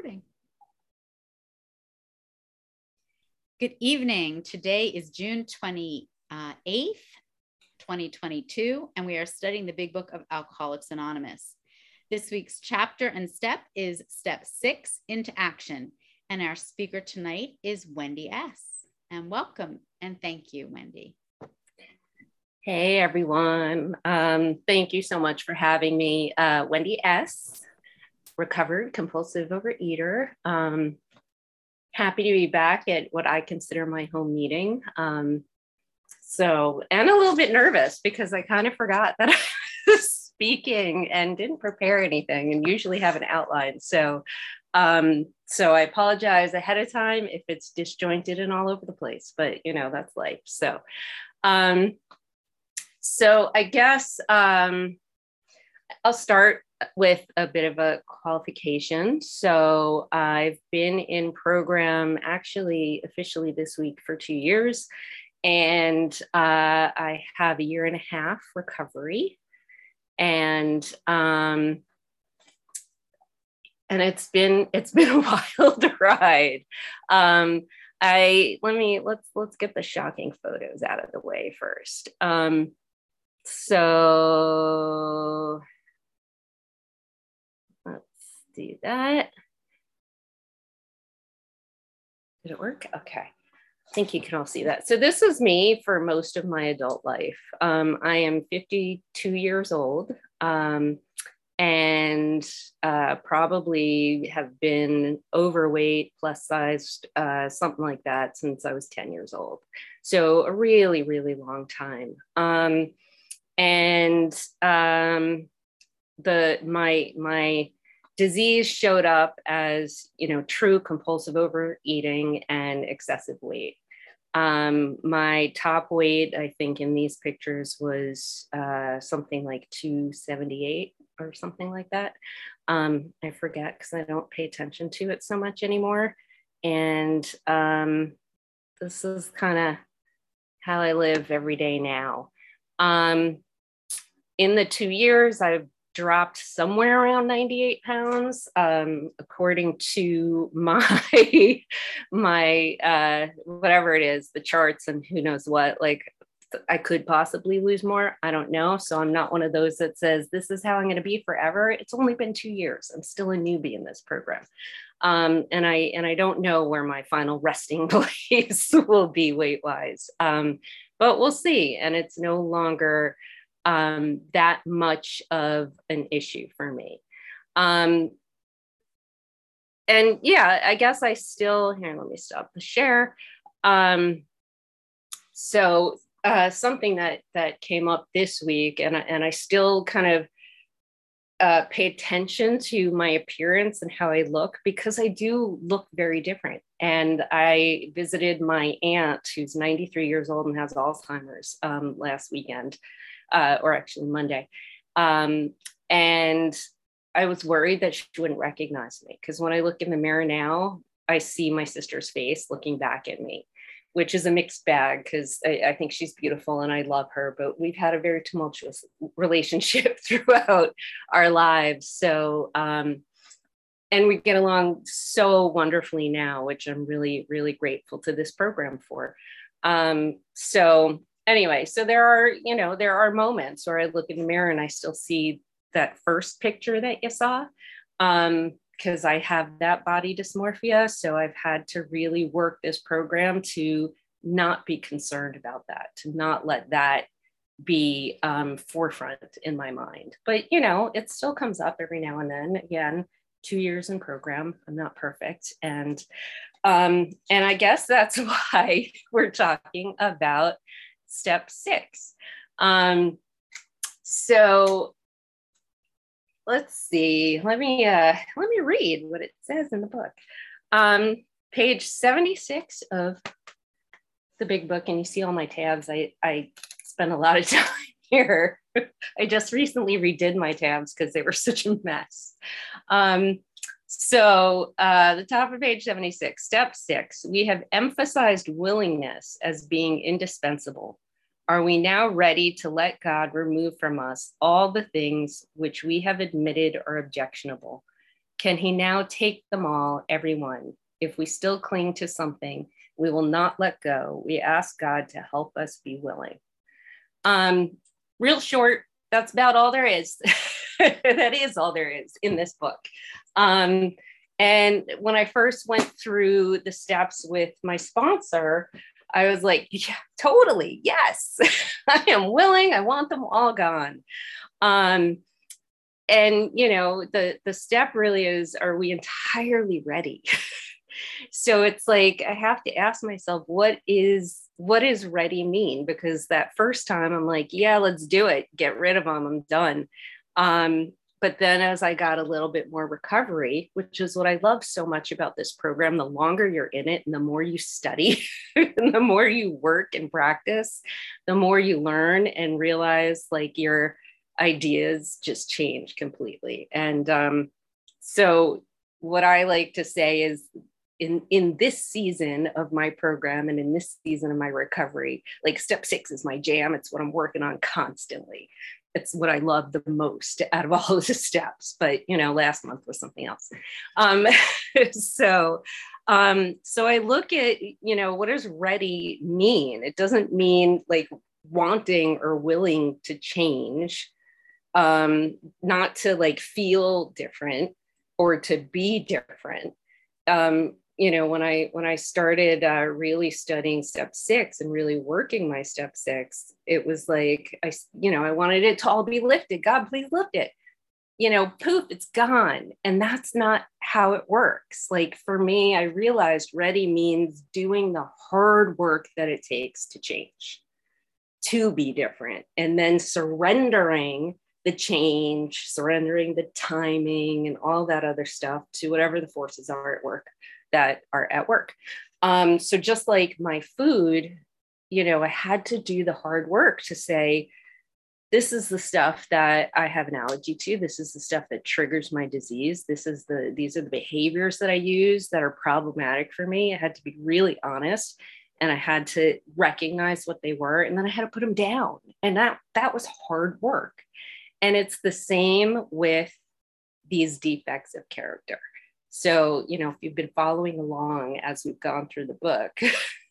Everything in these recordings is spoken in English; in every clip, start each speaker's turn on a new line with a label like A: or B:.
A: recording. Good evening. Today is June 28th, 2022, and we are studying the big book of Alcoholics Anonymous. This week's chapter and step is step six into action. And our speaker tonight is Wendy S. And welcome and thank you, Wendy.
B: Hey, everyone. Um, thank you so much for having me. Uh, Wendy S recovered compulsive overeater. Um, happy to be back at what I consider my home meeting. Um, so, and a little bit nervous because I kind of forgot that I was speaking and didn't prepare anything and usually have an outline. So, um, so I apologize ahead of time if it's disjointed and all over the place, but you know, that's life. So, um, so I guess um, I'll start with a bit of a qualification. So I've been in program actually officially this week for two years, and uh, I have a year and a half recovery, and um, and it's been it's been a wild ride. Um, I let me let's let's get the shocking photos out of the way first. Um, so do that. Did it work? Okay. I think you can all see that. So this is me for most of my adult life. Um, I am 52 years old um, and uh, probably have been overweight, plus sized, uh, something like that since I was 10 years old. So a really, really long time. Um, and um, the my my disease showed up as you know true compulsive overeating and excessive weight. Um, my top weight i think in these pictures was uh, something like 278 or something like that. Um, i forget because i don't pay attention to it so much anymore. And um, this is kind of how i live every day now. Um, in the two years i've dropped somewhere around 98 pounds um, according to my my uh, whatever it is the charts and who knows what like i could possibly lose more i don't know. So i'm not one of those that says this is how i'm going to be forever. It's only been two years. I'm still a newbie in this program. Um, and i and i don't know where my final resting place will be weight wise um, but we'll see. And it's no longer um, that much of an issue for me. Um, and yeah, I guess I still, here, let me stop the share. Um, so uh, something that that came up this week, and, and I still kind of uh, pay attention to my appearance and how I look because I do look very different. And I visited my aunt, who's 93 years old and has Alzheimer's, um, last weekend uh, or actually Monday. Um, and I was worried that she wouldn't recognize me because when I look in the mirror now, I see my sister's face looking back at me, which is a mixed bag because I, I, think she's beautiful and I love her, but we've had a very tumultuous relationship throughout our lives. So, um, and we get along so wonderfully now, which I'm really, really grateful to this program for. Um, so anyway, so there are, you know, there are moments where I look in the mirror and I still see that first picture that you saw. Um, because I have that body dysmorphia. So I've had to really work this program to not be concerned about that, to not let that be um, forefront in my mind. But you know, it still comes up every now and then. Again, two years in program, I'm not perfect, and um, and I guess that's why we're talking about step six. Um, so let's see. Let me uh, let me read what it says in the book. Um, page 76 of the big book, and you see all my tabs. I, I spent a lot of time here. I just recently redid my tabs because they were such a mess. Um, so, uh, the top of page 76, step six, we have emphasized willingness as being indispensable. Are we now ready to let God remove from us all the things which we have admitted are objectionable? Can he now take them all, everyone? If we still cling to something, we will not let go. We ask God to help us be willing. Um, real short, that's about all there is. that is all there is in this book. Um, and when I first went through the steps with my sponsor, I was like, yeah, totally, yes, I am willing. I want them all gone. Um, and you know, the the step really is: Are we entirely ready? so it's like I have to ask myself, what is what is ready mean? Because that first time, I'm like, yeah, let's do it. Get rid of them. I'm done. Um, but then as I got a little bit more recovery, which is what I love so much about this program, the longer you're in it and the more you study and the more you work and practice, the more you learn and realize like your ideas just change completely. And um, so what I like to say is in in this season of my program and in this season of my recovery like step 6 is my jam it's what I'm working on constantly it's what I love the most out of all of the steps. But you know, last month was something else. Um, so, um, so I look at you know what does ready mean? It doesn't mean like wanting or willing to change, um, not to like feel different or to be different. Um, you know when i when i started uh, really studying step six and really working my step six it was like i you know i wanted it to all be lifted. God please lift it. You know poof it's gone. And that's not how it works. Like for me i realized ready means doing the hard work that it takes to change to be different and then surrendering the change surrendering the timing and all that other stuff to whatever the forces are at work that are at work. Um, so just like my food, you know, I had to do the hard work to say, this is the stuff that I have an allergy to. This is the stuff that triggers my disease. This is the these are the behaviors that I use that are problematic for me. I had to be really honest and I had to recognize what they were and then I had to put them down. And that that was hard work. And it's the same with these defects of character. So, you know, if you've been following along as we've gone through the book,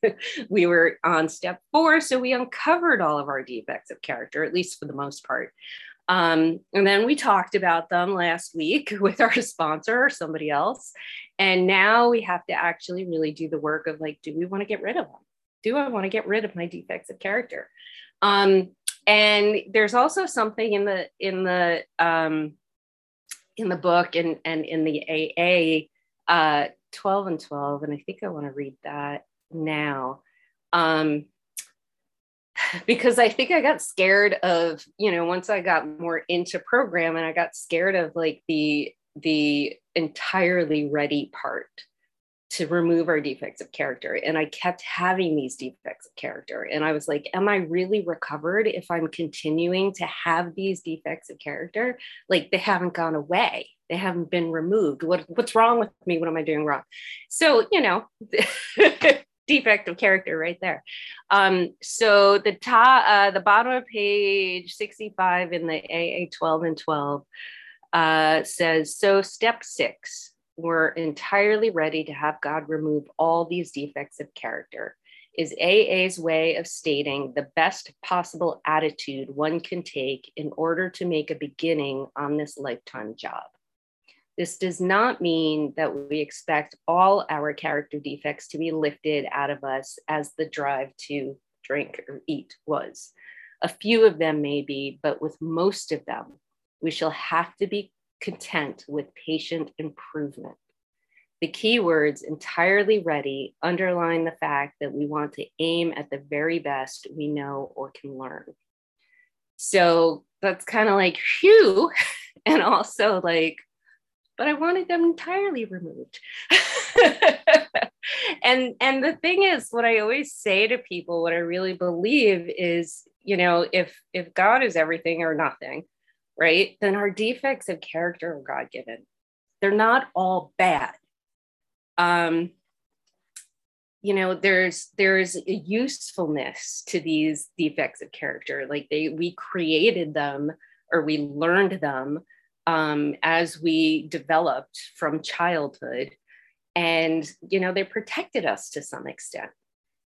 B: we were on step four. So we uncovered all of our defects of character, at least for the most part. Um, and then we talked about them last week with our sponsor or somebody else. And now we have to actually really do the work of like, do we want to get rid of them? Do I want to get rid of my defects of character? Um, and there's also something in the in the um, in the book and, and in the AA, uh, 12 and 12, and I think I want to read that now. Um, because I think I got scared of, you know, once I got more into program and I got scared of like the the entirely ready part to remove our defects of character. And I kept having these defects of character. And I was like, am I really recovered if I'm continuing to have these defects of character? Like they haven't gone away, they haven't been removed. What, what's wrong with me? What am I doing wrong? So, you know, defect of character right there. Um, so the top, uh, the bottom of page 65 in the AA 12 and 12 uh, says, so step six, we're entirely ready to have God remove all these defects of character is AA's way of stating the best possible attitude one can take in order to make a beginning on this lifetime job. This does not mean that we expect all our character defects to be lifted out of us as the drive to drink or eat was. A few of them may be, but with most of them, we shall have to be content with patient improvement. The keywords entirely ready underline the fact that we want to aim at the very best we know or can learn. So that's kind of like, phew, and also like, but I wanted them entirely removed. and and the thing is, what I always say to people, what I really believe is, you know, if if God is everything or nothing, right? Then our defects of character are God given. They're not all bad. Um, you know, there's there's a usefulness to these defects of character. Like they we created them or we learned them um, as we developed from childhood. And, you know, they protected us to some extent.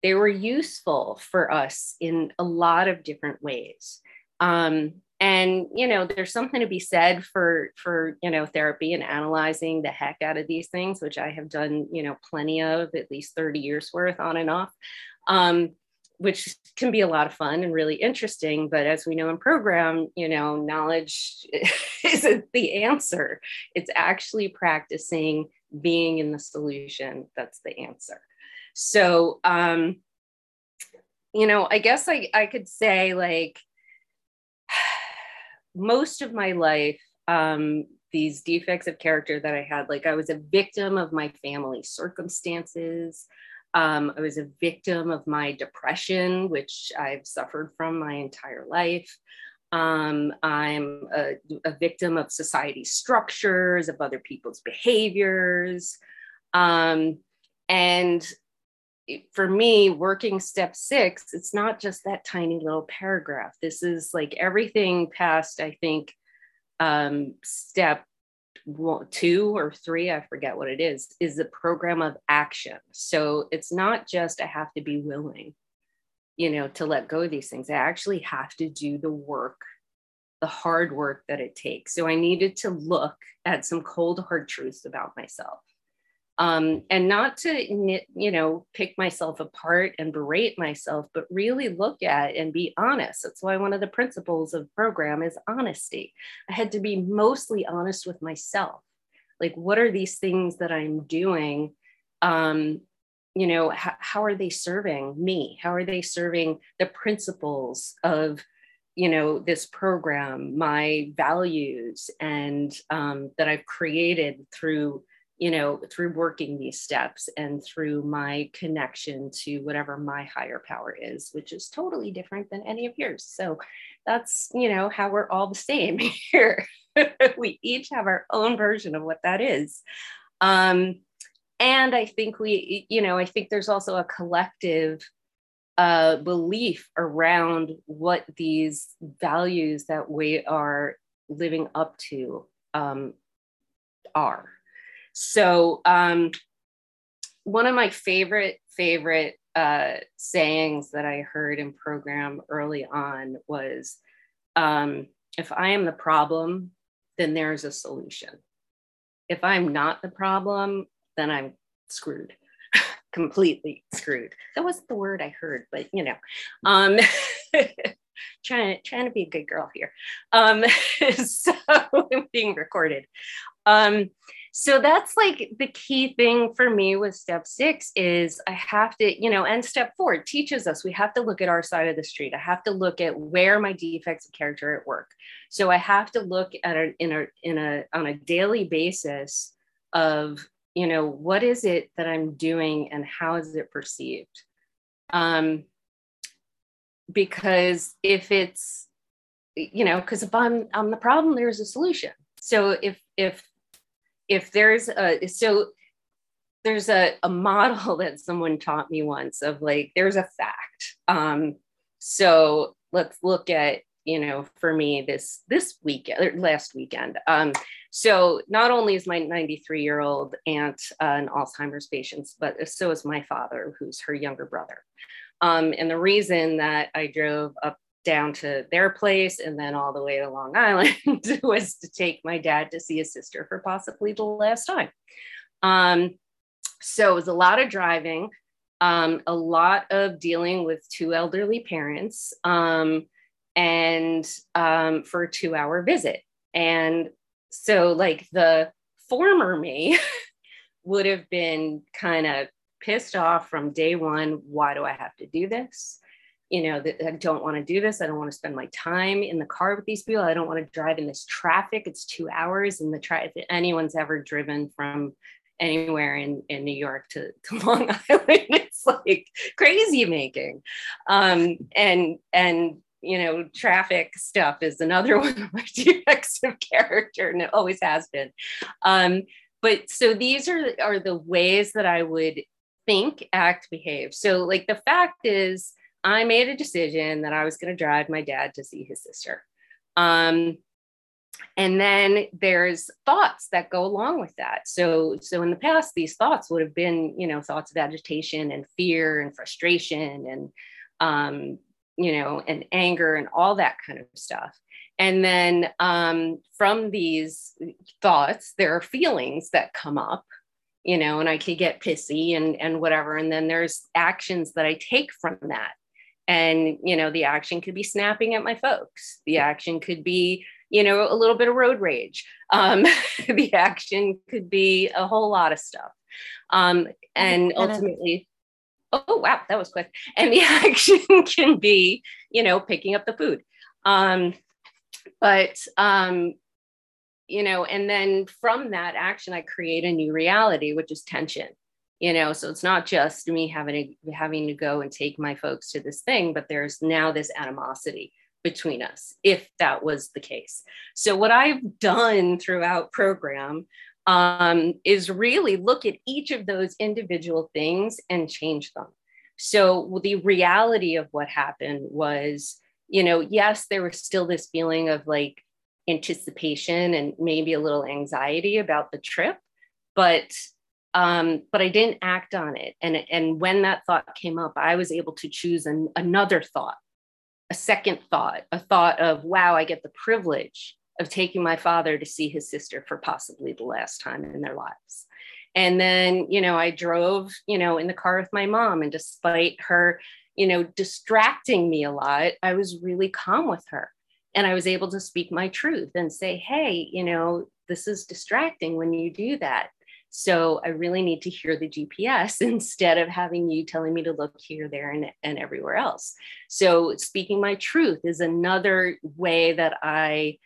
B: They were useful for us in a lot of different ways. Um, and you know there's something to be said for for you know therapy and analyzing the heck out of these things which i have done you know plenty of at least 30 years worth on and off um, which can be a lot of fun and really interesting. But as we know in program you know knowledge isn't the answer. It's actually practicing being in the solution that's the answer. So um you know i guess i i could say like most of my life, um, these defects of character that I had, like I was a victim of my family circumstances. Um, I was a victim of my depression, which I've suffered from my entire life. Um, I'm a, a, victim of society structures, of other people's behaviors. Um, and for me, working step six, it's not just that tiny little paragraph. This is like everything past, I think, um, step one, two or three, I forget what it is, is the program of action. So it's not just I have to be willing, you know, to let go of these things. I actually have to do the work, the hard work that it takes. So I needed to look at some cold, hard truths about myself um, and not to you know pick myself apart and berate myself but really look at and be honest. That's why one of the principles of program is honesty. I had to be mostly honest with myself. Like what are these things that i'm doing? Um, you know h- how are they serving me? How are they serving the principles of you know this program my values and um, that i've created through you know, through working these steps and through my connection to whatever my higher power is, which is totally different than any of yours. So that's, you know, how we're all the same here. we each have our own version of what that is. Um, and I think we, you know, I think there's also a collective uh, belief around what these values that we are living up to um, are so, um, one of my favorite, favorite uh, sayings that I heard in program early on was um, if I am the problem, then there's a solution. If I'm not the problem, then I'm screwed, completely screwed. That wasn't the word I heard, but you know, um, trying, trying to be a good girl here. Um, so being recorded. Um, so that's like the key thing for me with step six is i have to you know and step four teaches us we have to look at our side of the street. I have to look at where my defects of character at work. So i have to look at it in a in a on a daily basis of you know what is it that i'm doing and how is it perceived? Um because if it's you know because if i'm i'm the problem there's a solution. So if if if there's a so there's a, a model that someone taught me once of like there's a fact. Um so let's look at you know for me this this weekend or last weekend. Um so not only is my 93 year old aunt uh, an alzheimer's patient but so is my father who's her younger brother. Um, and the reason that i drove up down to their place and then all the way to Long Island was to take my dad to see his sister for possibly the last time. Um, so it was a lot of driving, um, a lot of dealing with two elderly parents, um, and um, for a two hour visit. And so, like, the former me would have been kind of pissed off from day one. Why do I have to do this? You know, that I don't want to do this. I don't want to spend my time in the car with these people. I don't want to drive in this traffic. It's two hours. And the tra- if anyone's ever driven from anywhere in, in New York to, to Long Island, it's like crazy making. Um, and, and, you know, traffic stuff is another one of my defects of character, and it always has been. Um, but so these are, are the ways that I would think, act, behave. So, like, the fact is, I made a decision that I was going to drive my dad to see his sister. Um, and then there's thoughts that go along with that. So so in the past these thoughts would have been you know thoughts of agitation and fear and frustration and um, you know and anger and all that kind of stuff. And then um, from these thoughts there are feelings that come up you know and i could get pissy and and whatever. And then there's actions that i take from that and you know the action could be snapping at my folks the action could be you know, a little bit of road rage. Um, the action could be a whole lot of stuff. Um, and ultimately, oh, wow, that was quick. And the action can be, you know, picking up the food. Um, but, um, you know, and then from that action, I create a new reality, which is tension you know so it's not just me having to having to go and take my folks to this thing but there's now this animosity between us if that was the case. So, what I've done throughout program um, is really look at each of those individual things and change them. So, the reality of what happened was, you know, yes, there was still this feeling of like anticipation and maybe a little anxiety about the trip, but um, but I didn't act on it. And, and when that thought came up, I was able to choose an, another thought a second thought, a thought of, wow, I get the privilege of taking my father to see his sister for possibly the last time in their lives. And then, you know, I drove, you know, in the car with my mom, and despite her, you know, distracting me a lot, I was really calm with her. And I was able to speak my truth and say, hey, you know, this is distracting when you do that. So I really need to hear the GPS instead of having you telling me to look here, there, and, and everywhere else. So speaking my truth is another way that I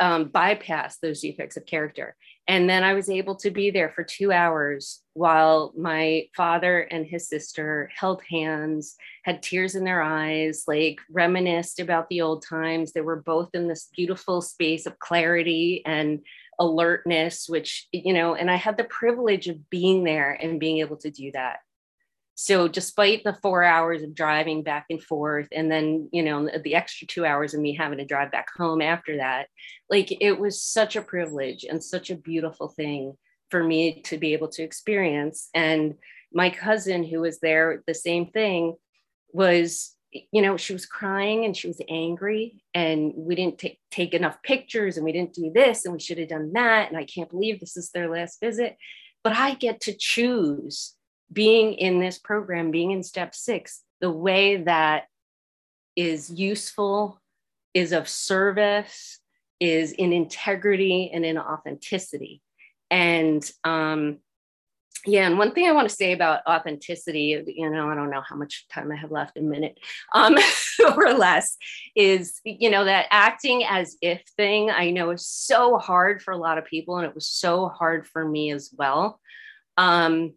B: um, bypass those defects of character. And then I was able to be there for two hours while my father and his sister held hands, had tears in their eyes, like reminisced about the old times. They were both in this beautiful space of clarity and alertness, which, you know, and I had the privilege of being there and being able to do that. So, despite the four hours of driving back and forth, and then, you know, the extra two hours of me having to drive back home after that, like it was such a privilege and such a beautiful thing for me to be able to experience. And my cousin, who was there, the same thing was you know, she was crying and she was angry, and we didn't take, take enough pictures, and we didn't do this, and we should have done that. And I can't believe this is their last visit. But I get to choose being in this program, being in step six, the way that is useful, is of service, is in integrity and in authenticity. And um, yeah and one thing i want to say about authenticity you know i don't know how much time i have left a minute um or less is you know that acting as if thing i know is so hard for a lot of people and it was so hard for me as well. Um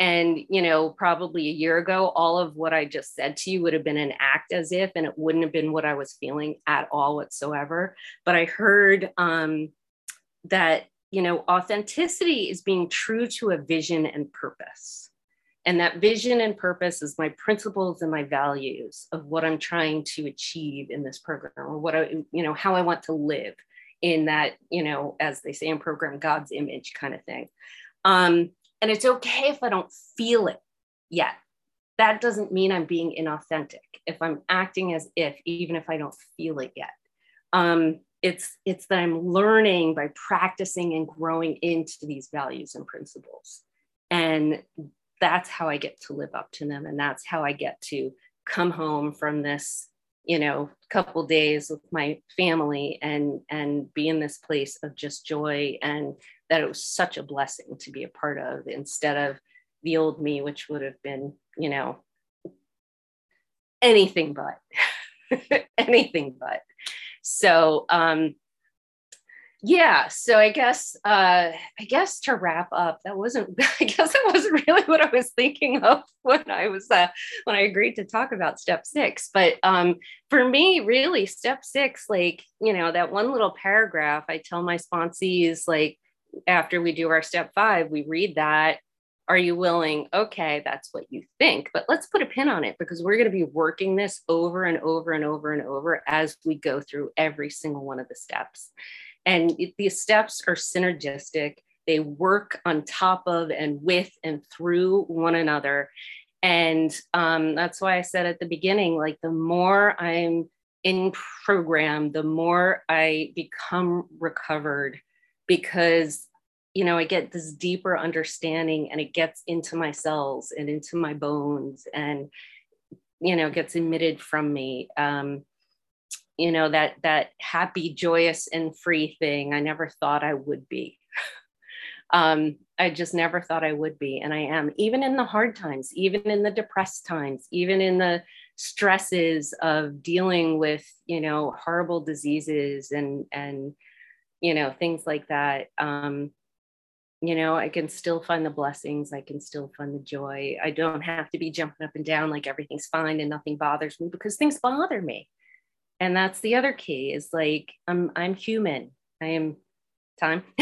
B: and you know probably a year ago all of what i just said to you would have been an act as if and it wouldn't have been what i was feeling at all whatsoever. But i heard um that you know, authenticity is being true to a vision and purpose. And that vision and purpose is my principles and my values of what I'm trying to achieve in this program or what I, you know, how I want to live in that, you know, as they say in program, God's image kind of thing. Um, and it's okay if I don't feel it yet. That doesn't mean I'm being inauthentic. If I'm acting as if, even if I don't feel it yet. Um, it's it's that i'm learning by practicing and growing into these values and principles. And that's how i get to live up to them. And that's how i get to come home from this you know couple days with my family and and be in this place of just joy and that it was such a blessing to be a part of instead of the old me which would have been you know anything but anything but so um, yeah, so I guess uh, I guess to wrap up, that wasn't I guess that wasn't really what I was thinking of when I was uh, when I agreed to talk about step six. But um, for me, really, step six, like you know, that one little paragraph, I tell my sponsees like after we do our step five, we read that are you willing? Okay, that's what you think, but let's put a pin on it because we're going to be working this over and over and over and over as we go through every single one of the steps. And it, these steps are synergistic. They work on top of and with and through one another. And um, that's why I said at the beginning, like the more I'm in program, the more I become recovered because you know, I get this deeper understanding and it gets into my cells and into my bones and, you know, gets emitted from me. Um, you know, that that happy, joyous, and free thing I never thought I would be. um, I just never thought I would be. And I am, even in the hard times, even in the depressed times, even in the stresses of dealing with, you know, horrible diseases and and you know, things like that. Um, you know i can still find the blessings i can still find the joy. I don't have to be jumping up and down like everything's fine and nothing bothers me because things bother me. And that's the other key is like i'm i'm human. I am time.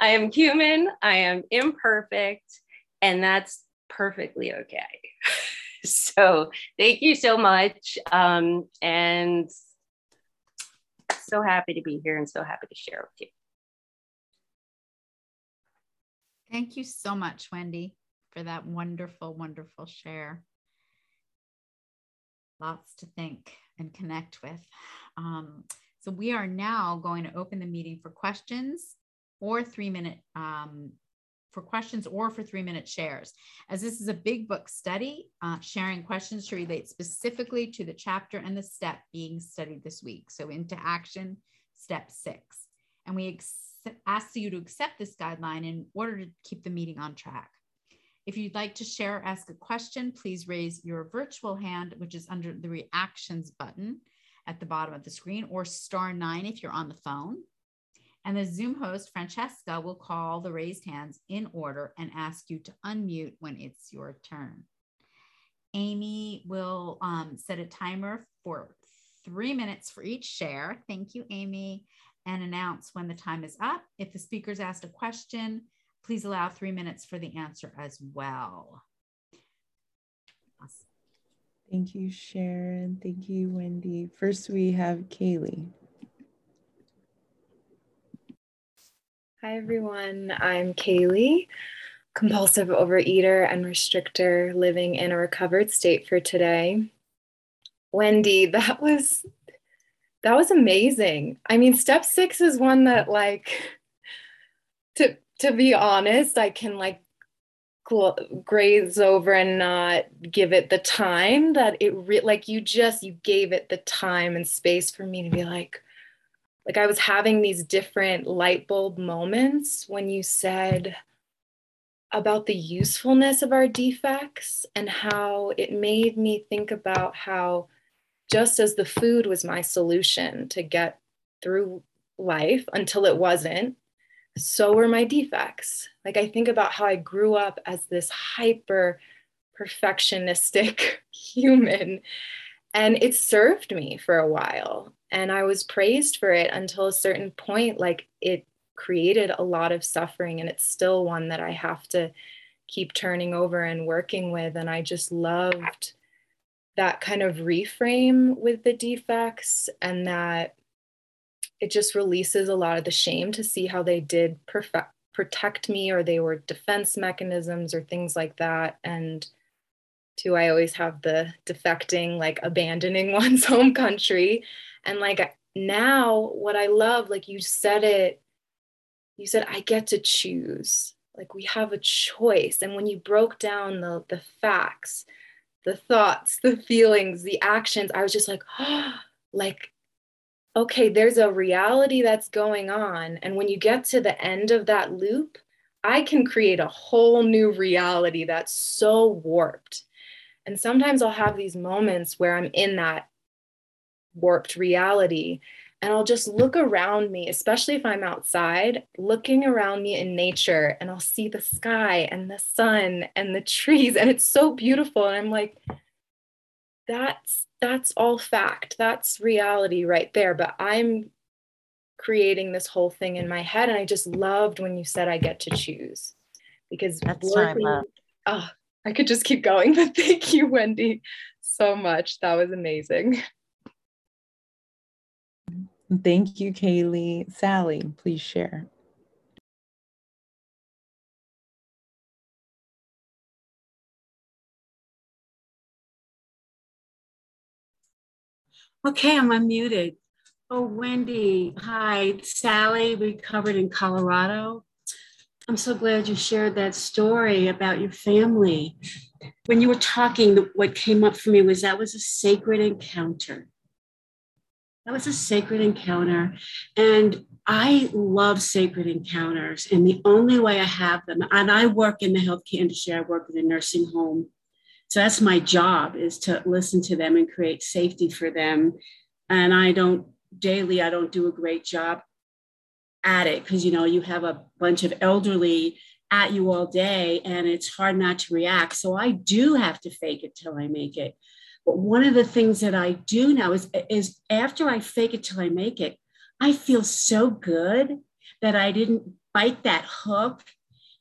B: I am human. I am imperfect. And that's perfectly okay. So thank you so much. Um, and so happy to be here and so happy to share with you
A: Thank you so much, Wendy, for that wonderful, wonderful share. Lots to think and connect with. Um, so we are now going to open the meeting for questions or three minute um, for questions or for three minute shares. As this is a big book study, uh, sharing questions to relate specifically to the chapter and the step being studied this week. So into action, step six. And we ask you to accept this guideline in order to keep the meeting on track. If you'd like to share or ask a question, please raise your virtual hand, which is under the reactions button at the bottom of the screen, or star nine if you're on the phone. And the Zoom host, Francesca, will call the raised hands in order and ask you to unmute when it's your turn. Amy will um, set a timer for three minutes for each share. Thank you, Amy and announce when the time is up. If the speaker's asked a question, please allow three minutes for the answer as well.
C: Awesome. Thank you, Sharon. Thank you, Wendy. First, we have Kaylee.
D: Hi, everyone. I'm Kaylee, compulsive overeater and restrictor living in a recovered state for today. Wendy, that was that was amazing. I mean, step six is one that like to to be honest, I can like graze over and not give it the time that it re- like you just you gave it the time and space for me to be like like I was having these different light bulb moments when you said about the usefulness of our defects and how it made me think about how just as the food was my solution to get through life until it wasn't, so were my defects. Like I think about how I grew up as this hyper perfectionistic human, and it served me for a while. And I was praised for it until a certain point, like it created a lot of suffering, and it's still one that I have to keep turning over and working with. And I just loved that kind of reframe with the defects and that it just releases a lot of the shame to see how they did perfect, protect me or they were defense mechanisms or things like that. And two i always have the defecting like abandoning one's home country? And like now what i love like you said it you said i get to choose. Like we have a choice. And when you broke down the the facts the thoughts, the feelings, the actions, I was just like, oh, like, okay, there's a reality that's going on. And when you get to the end of that loop, I can create a whole new reality that's so warped. And sometimes I'll have these moments where I'm in that warped reality and I'll just look around me, especially if I'm outside, looking around me in nature, and I'll see the sky and the sun and the trees, and it's so beautiful. And I'm like, that's that's all fact. That's reality right there. But I'm creating this whole thing in my head, and I just loved when you said I get to choose because
B: that's working,
D: I Oh, I could just keep going, but thank you, Wendy, so much. That was amazing.
C: Thank you, Kaylee. Sally, please share.
E: Okay, I'm unmuted. Oh, Wendy, hi. Sally, recovered in Colorado. I'm so glad you shared that story about your family. When you were talking, what came up for me was that was a sacred encounter. That was a sacred encounter. And I love sacred encounters. And the only way I have them, and I work in the healthcare industry, I work in a nursing home so that's my job is to listen to them and create safety for them. And I don't daily, I don't do a great job at it because you know you have a bunch of elderly at you all day and it's hard not to react. So I do have to fake it till I make it. But one of the things that I do now is, is after I fake it till I make it, I feel so good that I didn't bite that hook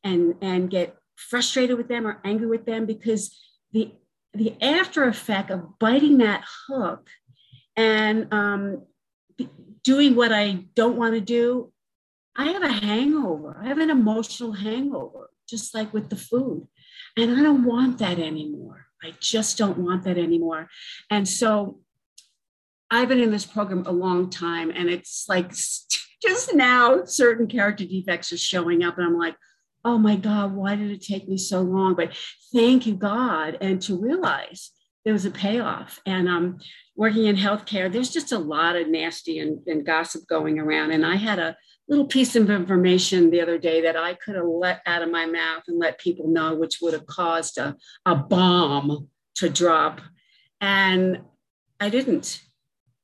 E: and, and get frustrated with them or angry with them because the the after effect of biting that hook and um, doing what I don't want to do, I have a hangover. I have an emotional hangover, just like with the food. And I don't want that anymore. I just don't want that anymore. And so I've been in this program a long time, and it's like just now certain character defects are showing up, and I'm like, oh my God, why did it take me so long? But thank you, God. And to realize there was a payoff. And um, working in healthcare, there's just a lot of nasty and, and gossip going around. And I had a little piece of information the other day that I could have let out of my mouth and let people know, which would have caused a, a bomb to drop. And I didn't.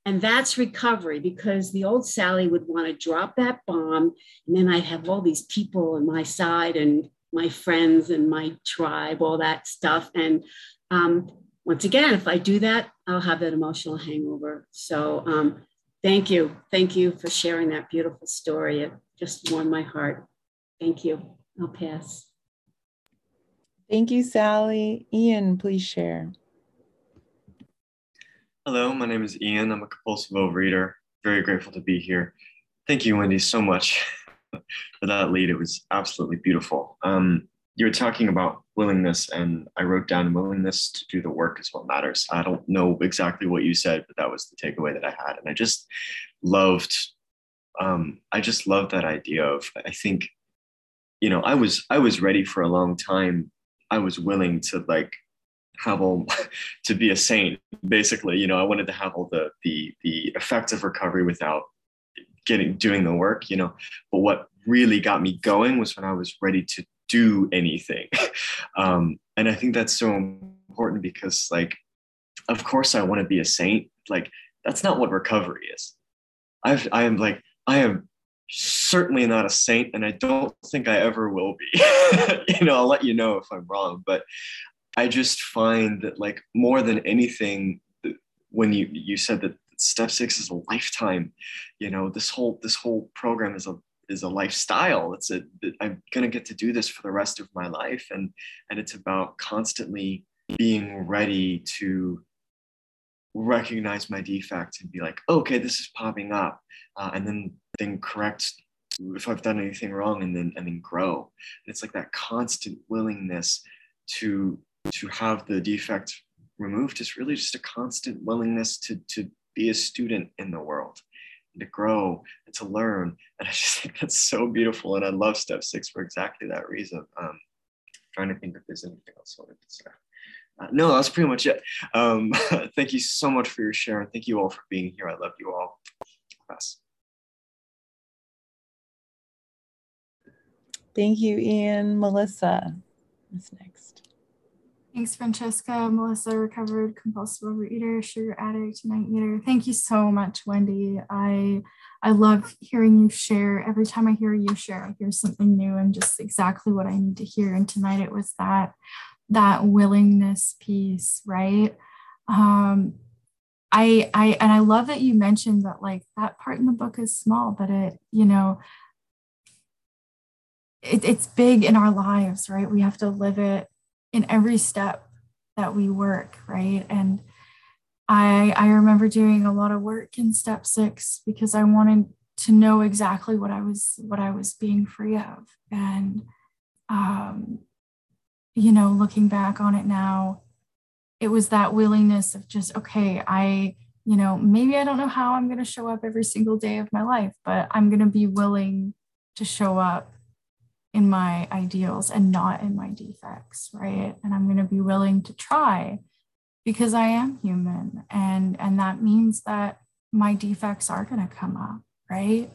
E: And that's recovery because the old Sally would want to drop that bomb. And then I'd have all these people on my side and my friends and my tribe, all that stuff. And um, once again, if I do that, I'll have that emotional hangover. So um, thank you. Thank you for sharing that beautiful story. It just warmed my heart. Thank you. I'll pass.
C: Thank you, Sally. Ian, please share.
F: Hello, my name is Ian. I'm a compulsive overeater. Very grateful to be here. Thank you, Wendy, so much for that lead. It was absolutely beautiful. Um, you were talking about willingness, and I wrote down willingness to do the work is what matters. I don't know exactly what you said, but that was the takeaway that I had. And I just loved, um, I just loved that idea of, I think, you know, I was, I was ready for a long time. I was willing to like have all to be a saint basically you know i wanted to have all the the the effects of recovery without getting doing the work you know but what really got me going was when i was ready to do anything. Um, and i think that's so important because like of course i want to be a saint like that's not what recovery is. I've i am like i am certainly not a saint and i don't think i ever will be. You know i'll let you know if i'm wrong but I just find that like more than anything, when you you said that step six is a lifetime, you know, this whole this whole program is a is a lifestyle. It's a I'm gonna get to do this for the rest of my life, and and it's about constantly being ready to recognize my defect and be like, okay, this is popping up, uh, and then then correct if I've done anything wrong, and then and then grow. And it's like that constant willingness to to have the defect removed is really just a constant willingness to, to be a student in the world and to grow and to learn. And I just think that's so beautiful. And I love step six for exactly that reason. Um, trying to think if there's anything else I wanted to say. Uh, no, that's pretty much it. Um, thank you so much for your share. Thank you all for being here. I love you all. Pass.
C: Thank you, Ian. Melissa is next.
G: Thanks, Francesca. Melissa, recovered compulsive overeater, sugar addict, night eater. Thank you so much, Wendy. I I love hearing you share. Every time I hear you share, I hear something new and just exactly what I need to hear. And tonight it was that that willingness piece, right? Um, I I and I love that you mentioned that like that part in the book is small, but it you know it, it's big in our lives, right? We have to live it in every step that we work, right? And I, I remember doing a lot of work in step six because I wanted to know exactly what I was what I was being free of. And um, you know, looking back on it now, it was that willingness of just, okay, I, you know, maybe I don't know how I'm going to show up every single day of my life, but I'm going to be willing to show up in my ideals and not in my defects, right? And I'm going to be willing to try because I am human and and that means that my defects are going to come up, right?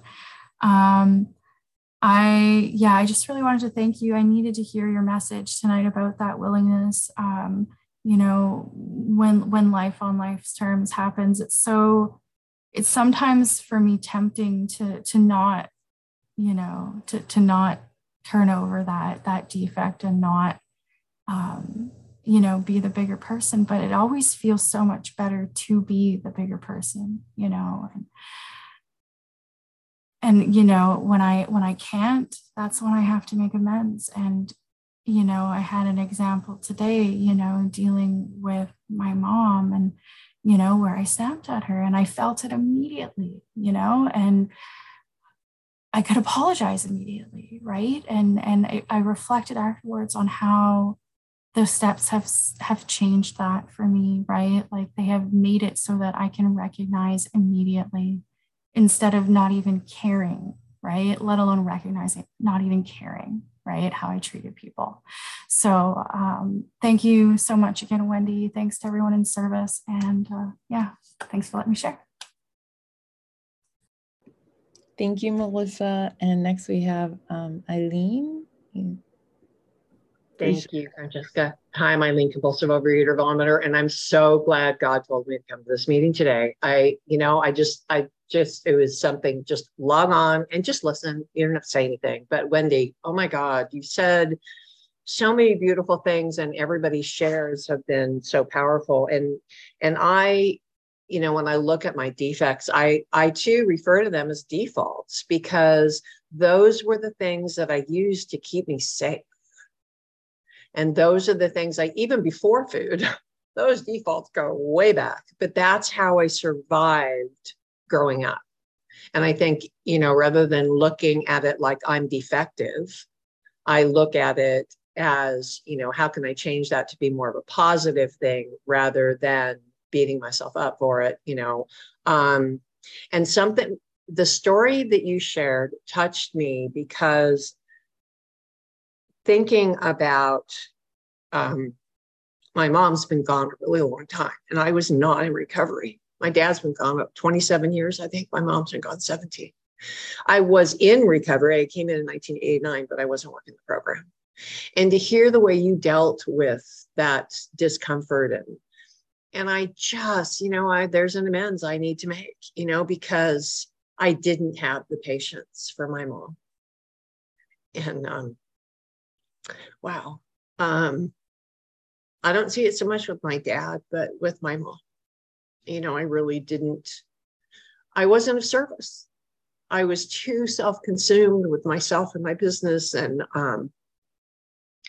G: Um I yeah, I just really wanted to thank you. I needed to hear your message tonight about that willingness um you know when when life on life's terms happens it's so it's sometimes for me tempting to to not you know to to not turn over that that defect and not um, you know be the bigger person but it always feels so much better to be the bigger person you know and, and you know when i when i can't that's when i have to make amends. And you know i had an example today you know dealing with my mom and you know where i snapped at her and i felt it immediately you know and I could apologize immediately, right? And and I, I reflected afterwards on how those steps have have changed that for me, right? Like they have made it so that I can recognize immediately instead of not even caring, right? Let alone recognizing, not even caring, right? How I treated people. So um, thank you so much again, Wendy. Thanks to everyone in service. And uh, yeah, thanks for letting me share.
C: Thank you, Melissa. And next we have um, Eileen.
H: Thank you, Francesca. Hi, I'm Eileen, compulsive overeater vomiter, and I'm so glad God told me to come to this meeting today. I, you know, I just, I just, it was something, just log on and just listen. You don't have to say anything. But Wendy, oh my God, you said so many beautiful things and everybody's shares have been so powerful. And, and I you know when i look at my defects i i too refer to them as defaults because those were the things that i used to keep me safe. And those are the things i even before food those defaults go way back but that's how i survived growing up. And i think you know rather than looking at it like i'm defective i look at it as you know how can i change that to be more of a positive thing rather than beating myself up for it, you know. Um, and something, the story that you shared touched me because thinking about um, my mom's been gone a really long time, and I was not in recovery. My dad's been gone about 27 years, I think. My mom's been gone 17. I was in recovery. I came in in 1989, but I wasn't working the program. And to hear the way you dealt with that discomfort and and i just you know i there's an amends i need to make you know because i didn't have the patience for my mom. And um wow. Um i don't see it so much with my dad but with my mom. You know i really didn't i wasn't of service. I was too self-consumed with myself and my business and um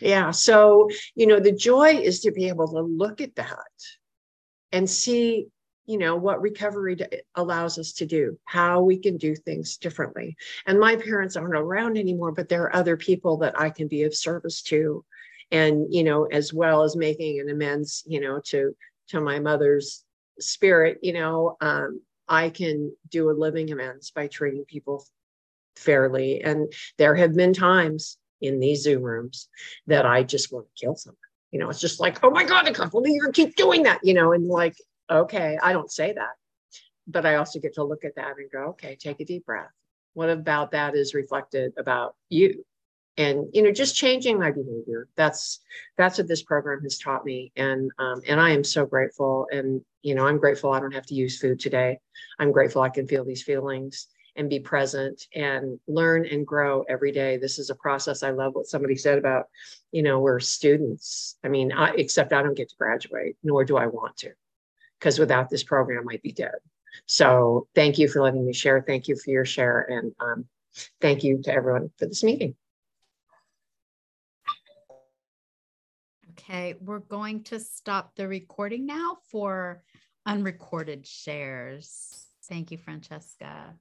H: yeah so you know the joy is to be able to look at that and see you know what recovery allows us to do how we can do things differently. And my parents aren't around anymore but there are other people that i can be of service to and you know as well as making an amends you know to to my mother's spirit you know um, i can do a living amends by treating people fairly. And there have been times in these zoom rooms that i just want to kill someone you know, it's just like, oh my God, I can't believe you keep doing that, you know, and like, okay, I don't say that. But I also get to look at that and go, okay, take a deep breath. What about that is reflected about you? And you know, just changing my behavior. That's that's what this program has taught me. And um, and I am so grateful. And you know, I'm grateful I don't have to use food today. I'm grateful I can feel these feelings and be present and learn and grow every day. This is a process. I love what somebody said about, you know, we're students. I mean, I, except I don't get to graduate, nor do I want to, because without this program, I'd be dead. So thank you for letting me share. Thank you for your share. And um, thank you to everyone for this meeting.
A: Okay, we're going to stop the recording now for unrecorded shares. Thank you, Francesca.